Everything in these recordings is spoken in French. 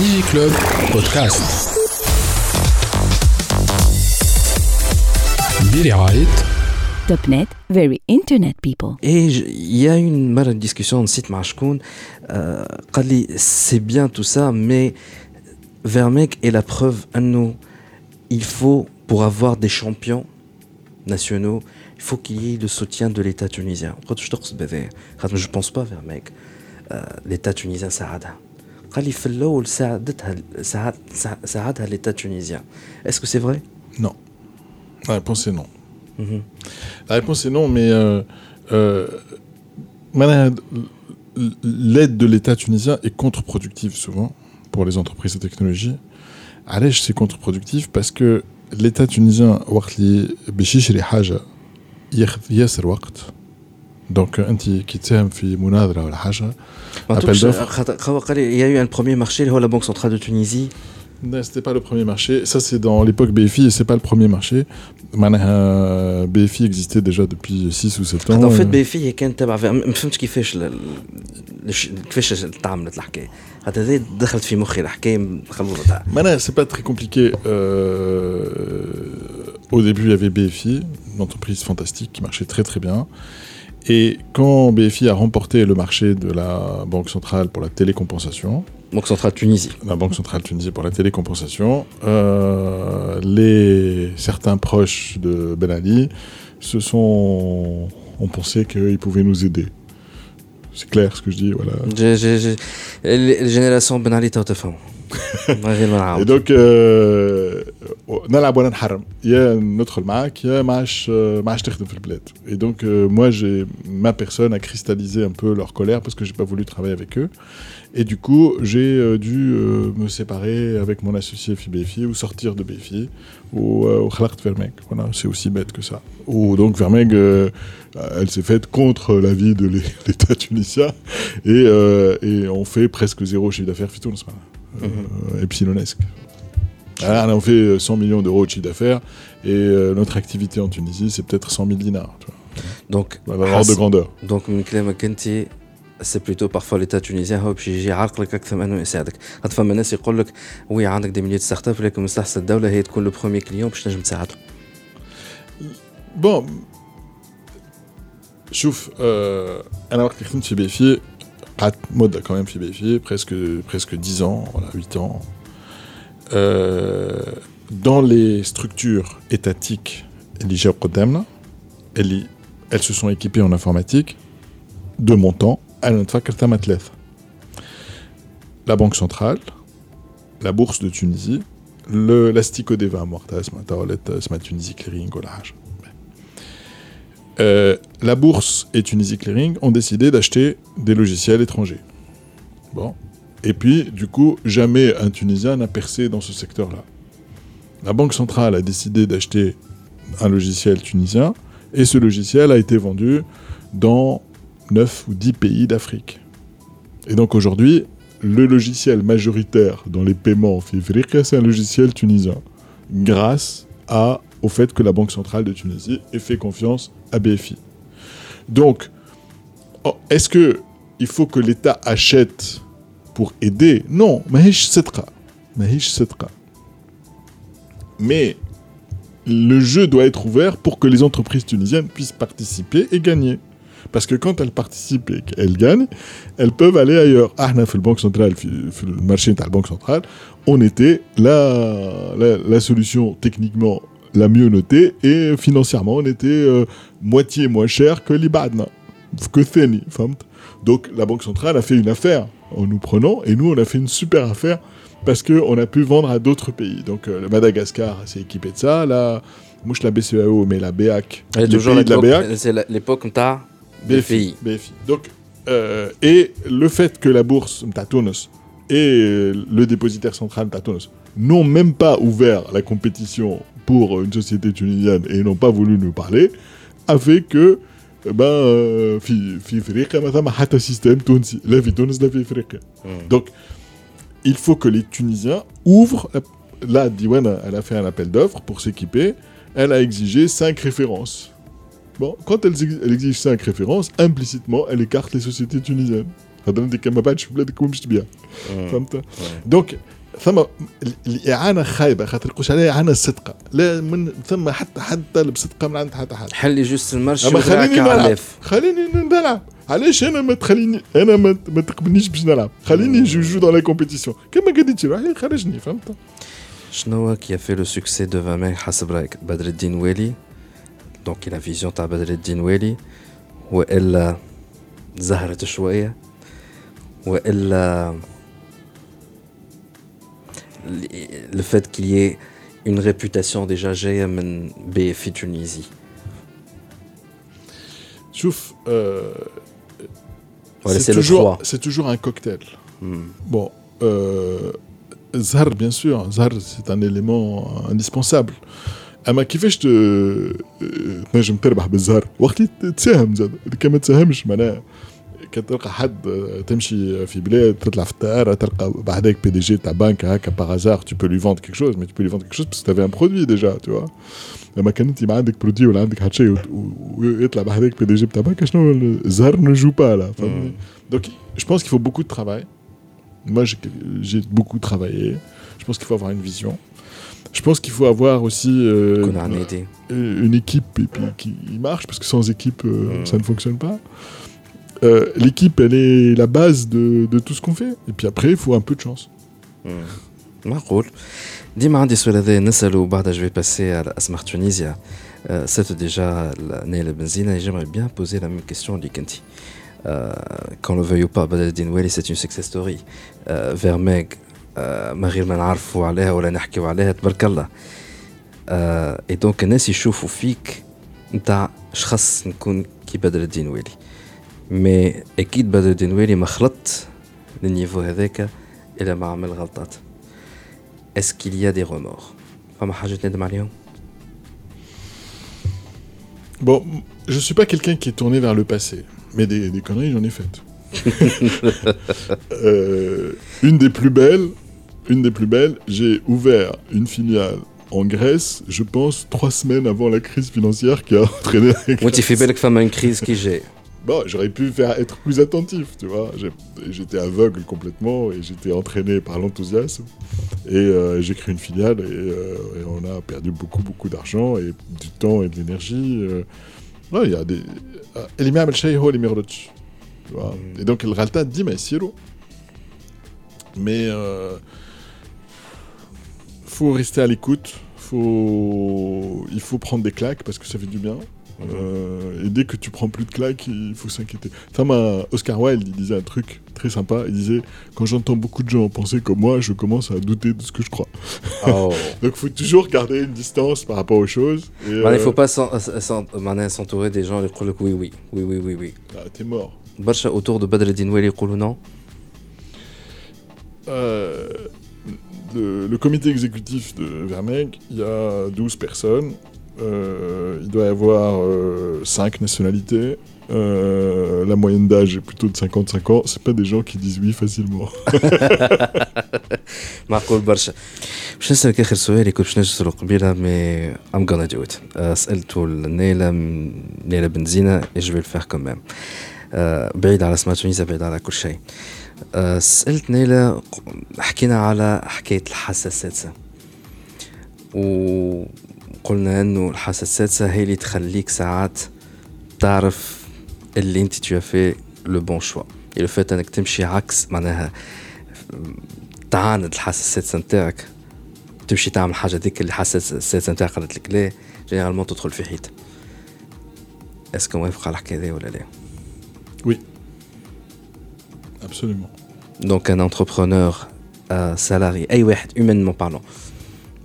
DigiClub Podcast. Billy Wright. .net, very internet people. Et il y a une marre discussion de site Marchkoun. Euh, c'est bien tout ça, mais Vermec est la preuve à nous. Il faut, pour avoir des champions nationaux, il faut qu'il y ait le soutien de l'État tunisien. Je ne pense pas, Vermec. Euh, L'État tunisien, ça a قال لي في الأول ساعدتها ساعد ساعدها l'État tunisien. Est-ce que c'est vrai Non. La réponse est non. La réponse est non, mais euh, euh, voilà, l'aide de l'État tunisien est contre-productive souvent pour les entreprises de technologie. علاش c'est contre-productif parce que l'État tunisien وقت اللي باش يشري حاجة ياخذ ياسر وقت دونك انت كي تساهم في مناظرة ولا حاجة ما Appel توكش- d'offres. خاطر قال لي il y a eu un premier marché اللي هو la Banque centrale de Tunisie. Non, c'était pas le premier marché. Ça, c'est dans l'époque BFI et c'est pas le premier marché. معناها BFI existait déjà depuis 6 ou 7 ans. خاطر فات Euh, بي فيه كان تبع في- ما فهمتش كيفاش ل- ل- كيفاش تعاملت الحكايه خاطر هذه دخلت في مخي الحكايه خلونا تاع Maintenant, c'est pas très compliqué. Euh, au début, il y avait BFI, une entreprise fantastique qui marchait très très bien. Et quand BFI a remporté le marché de la Banque centrale pour la télécompensation, Banque centrale Tunisie. La Banque centrale Tunisie pour la télécompensation, euh, les, certains proches de Ben Ali se sont, ont pensé qu'ils pouvaient nous aider. C'est clair ce que je dis, voilà. La génération Ben Ali Et donc, euh, نلعب ولا نحرم يا ندخل معاك يا ما عادش ما عادش تخدم في البلاد. Et donc, euh, moi, j'ai ma personne a cristallisé un peu leur colère parce que j'ai pas voulu travailler avec eux. Et du coup, j'ai euh, dû euh, me séparer avec mon associé FIBFI ou sortir de BFI ou euh, au Khalakt Vermeg. Voilà, c'est aussi bête que ça. Ou donc Vermeg, euh, elle s'est faite contre l'avis de l'É- l'État tunisien et, euh, et on fait presque zéro chiffre d'affaires Fitoun, euh, epsilonesque. Alors, on fait euh, 100 millions d'euros de chiffre d'affaires et euh, notre activité en Tunisie, c'est peut-être 100 000 dinars. Tu vois, دونك dans l'ordre de grandeur. دونك من كلامك انت سي بلوتو بارفوا ليتا تونيزيان هو باش يجي يعرقلك اكثر من انه يساعدك خاطر فما ناس يقول لك وي عندك دي مليون ستارت اب لكن مصلحه الدوله هي تكون لو بروميي كليون باش تنجم تساعده Bon, شوف euh, انا وقت اللي خدمت في BFI قعدت مده quand même في BFI presque presque 10 ans voilà 8 ans Euh, euh, dans les structures étatiques, elles, elles se sont équipées en informatique de montants à La Banque centrale, la Bourse de Tunisie, le l'Astico des vins Tunisie Clearing, euh, la Bourse et Tunisie Clearing ont décidé d'acheter des logiciels étrangers. Bon, et puis, du coup, jamais un Tunisien n'a percé dans ce secteur-là. La Banque centrale a décidé d'acheter un logiciel tunisien et ce logiciel a été vendu dans 9 ou 10 pays d'Afrique. Et donc aujourd'hui, le logiciel majoritaire dans les paiements en février, c'est un logiciel tunisien. Grâce au fait que la Banque centrale de Tunisie ait fait confiance à BFI. Donc, oh, est-ce que il faut que l'État achète pour aider. Non, mais le jeu doit être ouvert pour que les entreprises tunisiennes puissent participer et gagner. Parce que quand elles participent et qu'elles gagnent, elles peuvent aller ailleurs. Ah, dans la Banque Centrale, le marché de la Banque Centrale, on était la, la, solution techniquement la mieux notée et financièrement, on était euh, moitié moins cher que l'Ibadna, que Theni, femme. Donc la Banque centrale a fait une affaire en nous prenant, et nous on a fait une super affaire parce qu'on a pu vendre à d'autres pays. Donc euh, Madagascar s'est équipé de ça, la, moi je la BCEAO, mais la BEAC, les toujours de la BEAC. C'est l'époque t'as BFI. BFI. Donc, euh, et le fait que la bourse Tatonos et euh, le dépositaire central Tatonos n'ont même pas ouvert la compétition pour une société tunisienne et n'ont pas voulu nous parler, a fait que eh ben, euh, في في افريقيا ما ثم حتى système تونسي لا في تونس لا في افريقيا. Donc, il faut que les Tunisiens ouvrent. la- Là, Diwan, elle a fait un appel d'offres pour s'équiper. Elle a exigé cinq références. Bon, quand elle, ex- elle exige cinq références, implicitement, elle écarte les sociétés tunisiennes. هذا في ثم ال- الإعانة خايبة خاطر يقولش عليها إعانة صدقه لا من ثم حتى حد طالب صدقه من عند حتى. حد حلي جوست المرش أما خليني نلعب. خليني نلعب. علاش أنا ما تخليني أنا ما, ما تقبلنيش باش نلعب؟ خليني جو جو دون لا كومبيتيسيون كما قديتي روحي خرجني فهمت؟ شنو a fait le succès de Vamek حسب رايك بدر الدين ويلي. دونك لا فيزيون تاع بدر الدين ويلي. وإلا زهرت شوية. وإلا le fait qu'il y ait une réputation déjà جايه من BFI Tunisie شوف euh, Voilà, c'est c'est le toujours 3. c'est toujours un cocktail Hmm. Bon, euh, Zahar, bien sûr, Zahar, c'est un élément indispensable. اما كيفاش ت... تنجم تربح بالزهر وقت اللي تساهم زاد كما تساهمش معناها كتلقى حد تمشي في بلاد تطلع في الطائره تلقى بعدك بي دي جي تاع بنك هكا باغ هازار tu peux lui vendre quelque chose mais tu peux lui vendre quelque chose parce que t'avais un produit déjà tu vois اما كان انت ما عندك برودوي ولا عندك حتى شيء وت- و- ويطلع بعدك بي دي جي تاع بنك شنو الزهر ne joue pas là فهمتني donc je pense qu'il faut beaucoup de travail moi j'ai j'ai beaucoup travaillé je pense qu'il faut avoir une vision je pense qu'il faut avoir aussi euh, كنا عن idée une équipe et puis qui marche parce que sans équipe euh, ça ne fonctionne pas. Euh, L'équipe elle est la base de, de tout ce qu'on fait et puis après il faut un peu de chance. معقول ديما عندي السؤال هذا نسأله وبعدها جو في باسي على اسمر تونيزيا سيت ديجا نيل بنزينة j'aimerais bien poser la même question اللي كنتي quand le veuille ou pas بدر الدين ويلي c'est une success story Euh, Vermeeg euh, ما غير ما نعرفوا عليها ولا نحكيو عليها تبارك الله اي دونك الناس يشوفوا فيك نتاع شخص نكون كي بدر الدين ويلي مي اكيد بدر الدين ويلي ما خلط للنيفو هذاك الا ما عمل غلطات Est-ce qu'il y a des remords فما حاجة تندم عليهم؟ Bon, je suis pas quelqu'un qui est tourné vers le passé, mais des, des conneries j'en ai faites. Euh, une des plus belles, une des plus belles, j'ai ouvert une filiale en Grèce, je pense trois semaines avant la crise financière qui a entraîné la وانت في بالك فما une crise qui جاي Bon, j'aurais pu faire, être plus attentif, tu vois. J'étais aveugle complètement et j'étais entraîné par l'enthousiasme. Et euh, j'ai créé une filiale et, euh, on a perdu beaucoup, beaucoup d'argent et du temps et de l'énergie. Euh. Là, il y a des. Euh, tu vois. Mm. Et donc, le Ralta dit, mais Siro. Mais. Euh, faut rester à l'écoute. Faut... Il faut prendre des claques parce que ça fait du bien. Euh, et dès que tu prends plus de claques, il faut s'inquiéter. Ça. Oscar Wilde, disait un truc très sympa. Il disait Quand j'entends beaucoup de gens penser comme moi, je commence à douter de ce que je crois. Oh. Donc, faut toujours garder une distance par rapport aux choses. Il ne euh, faut pas euh, s'entourer des gens qui disent Oui, oui, oui, oui, oui. Ah, t'es mort. Barcha autour de Badreddin Weli non? Euh, le, comité exécutif de Vermeg, il y a 12 personnes. Euh, il doit y avoir 5 nationalités. Euh, la moyenne d'âge est plutôt de 55 ans. C'est pas des gens qui disent oui facilement. معقول برشا باش نسألك آخر سؤال اللي كنت باش نسأله قبيلة مي I'm gonna do it آه، سألته لنيلة نيلة vais le faire quand même آه، بعيد على اسمها تونيزيا بعيد على كل شيء آه، سألت نيلة حكينا على حكاية الحاسة السادسة وقلنا إنه الحاسة السادسة هي اللي تخليك ساعات تعرف اللي أنت fait le bon choix. Et le fait إنك تمشي عكس معناها تعاند الحاسه السادسه نتاعك. تمشي تعمل حاجة ديك اللي الحاسه السادسه نتاعك قالت لك لا جينيرالمون تدخل في حيط اسكو موافق على الحكاية هذه ولا لا؟ Oui. Absolument. دونك ان انتربرونور سالاري أي واحد هيومانمون بارلون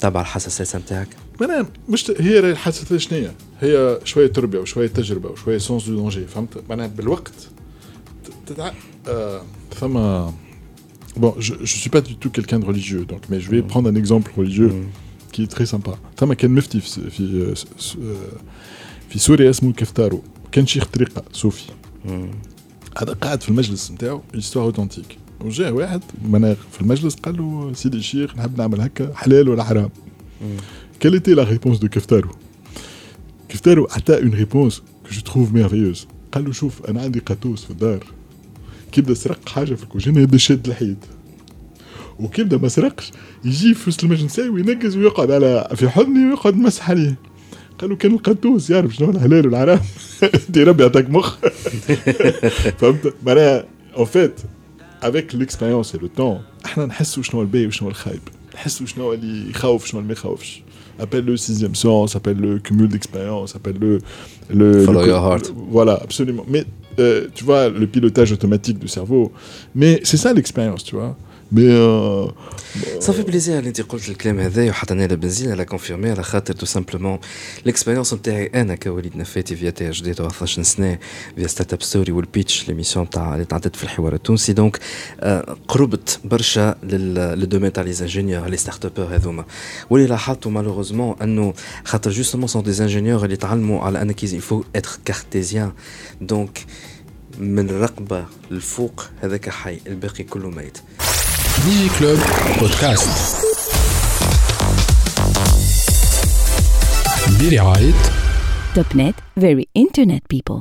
تبع الحاسه السادسه نتاعك. معناها مش ت- هي راهي الحاسه شنو هي؟ هي شوية تربيه وشوية تجربة وشوية سونس دو دونجي فهمت؟ معناها بالوقت تتع... آه فما Bon, je ne suis pas du tout quelqu'un de religieux, donc, mais je vais prendre un exemple religieux qui est très sympa. فما كان مفتي في في في سوريا اسمه كفتارو كان شيخ طريقة صوفي. هذا قاعد في المجلس نتاعو استوار اوتنتيك وجاء واحد في المجلس قال له سيدي الشيخ نحب نعمل هكا حلال ولا حرام. Quelle était la réponse de Keftaro? Keftaro a une réponse que je trouve merveilleuse. قال له شوف أنا عندي قطوس في الدار كي يبدا سرق حاجة في الكوجينه يبدا شاد الحيط وكي يبدا ما سرقش يجي في وسط المجلس وينقز ويقعد على في حضني ويقعد مسح عليه قالوا كان القدوس يعرف شنو الحلال والحرام انت ربي يعطيك مخ فهمت معناها اون فيت افيك ليكسبيريونس لو طون إحنا نحسوا شنو الباهي وشنو الخايب نحسوا شنو اللي يخوف شنو اللي ما يخوفش appelle-le sixième sens, appelle-le cumul d'expérience, appelle-le le, Follow le- your heart. Voilà, absolument. Mais euh, tu vois, le pilotage automatique du cerveau. Mais c'est ça l'expérience, tu vois. Mais euh, صافي بليزير اللي انت قلت الكلام هذا وحتى انا بنزين على كونفيرمي على خاطر تو سامبلومون ليكسبيريونس نتاعي انا كوليد نفاتي فيا تي اش دي 13 سنه فيا ستارت اب ستوري والبيتش ليميسيون تاع اللي تعدت في الحوار التونسي دونك آه، قربت برشا للدومين تاع لي زانجينيور لي ستارت ابور هذوما واللي لاحظتوا مالوغوزمون انه خاطر جوستومون سون دي زانجينيور اللي تعلموا على انك يفو اتر كارتيزيان دونك من الرقبه للفوق هذاك حي الباقي كله ميت DigiClub Podcast. Billy Wright. .NET, very internet people.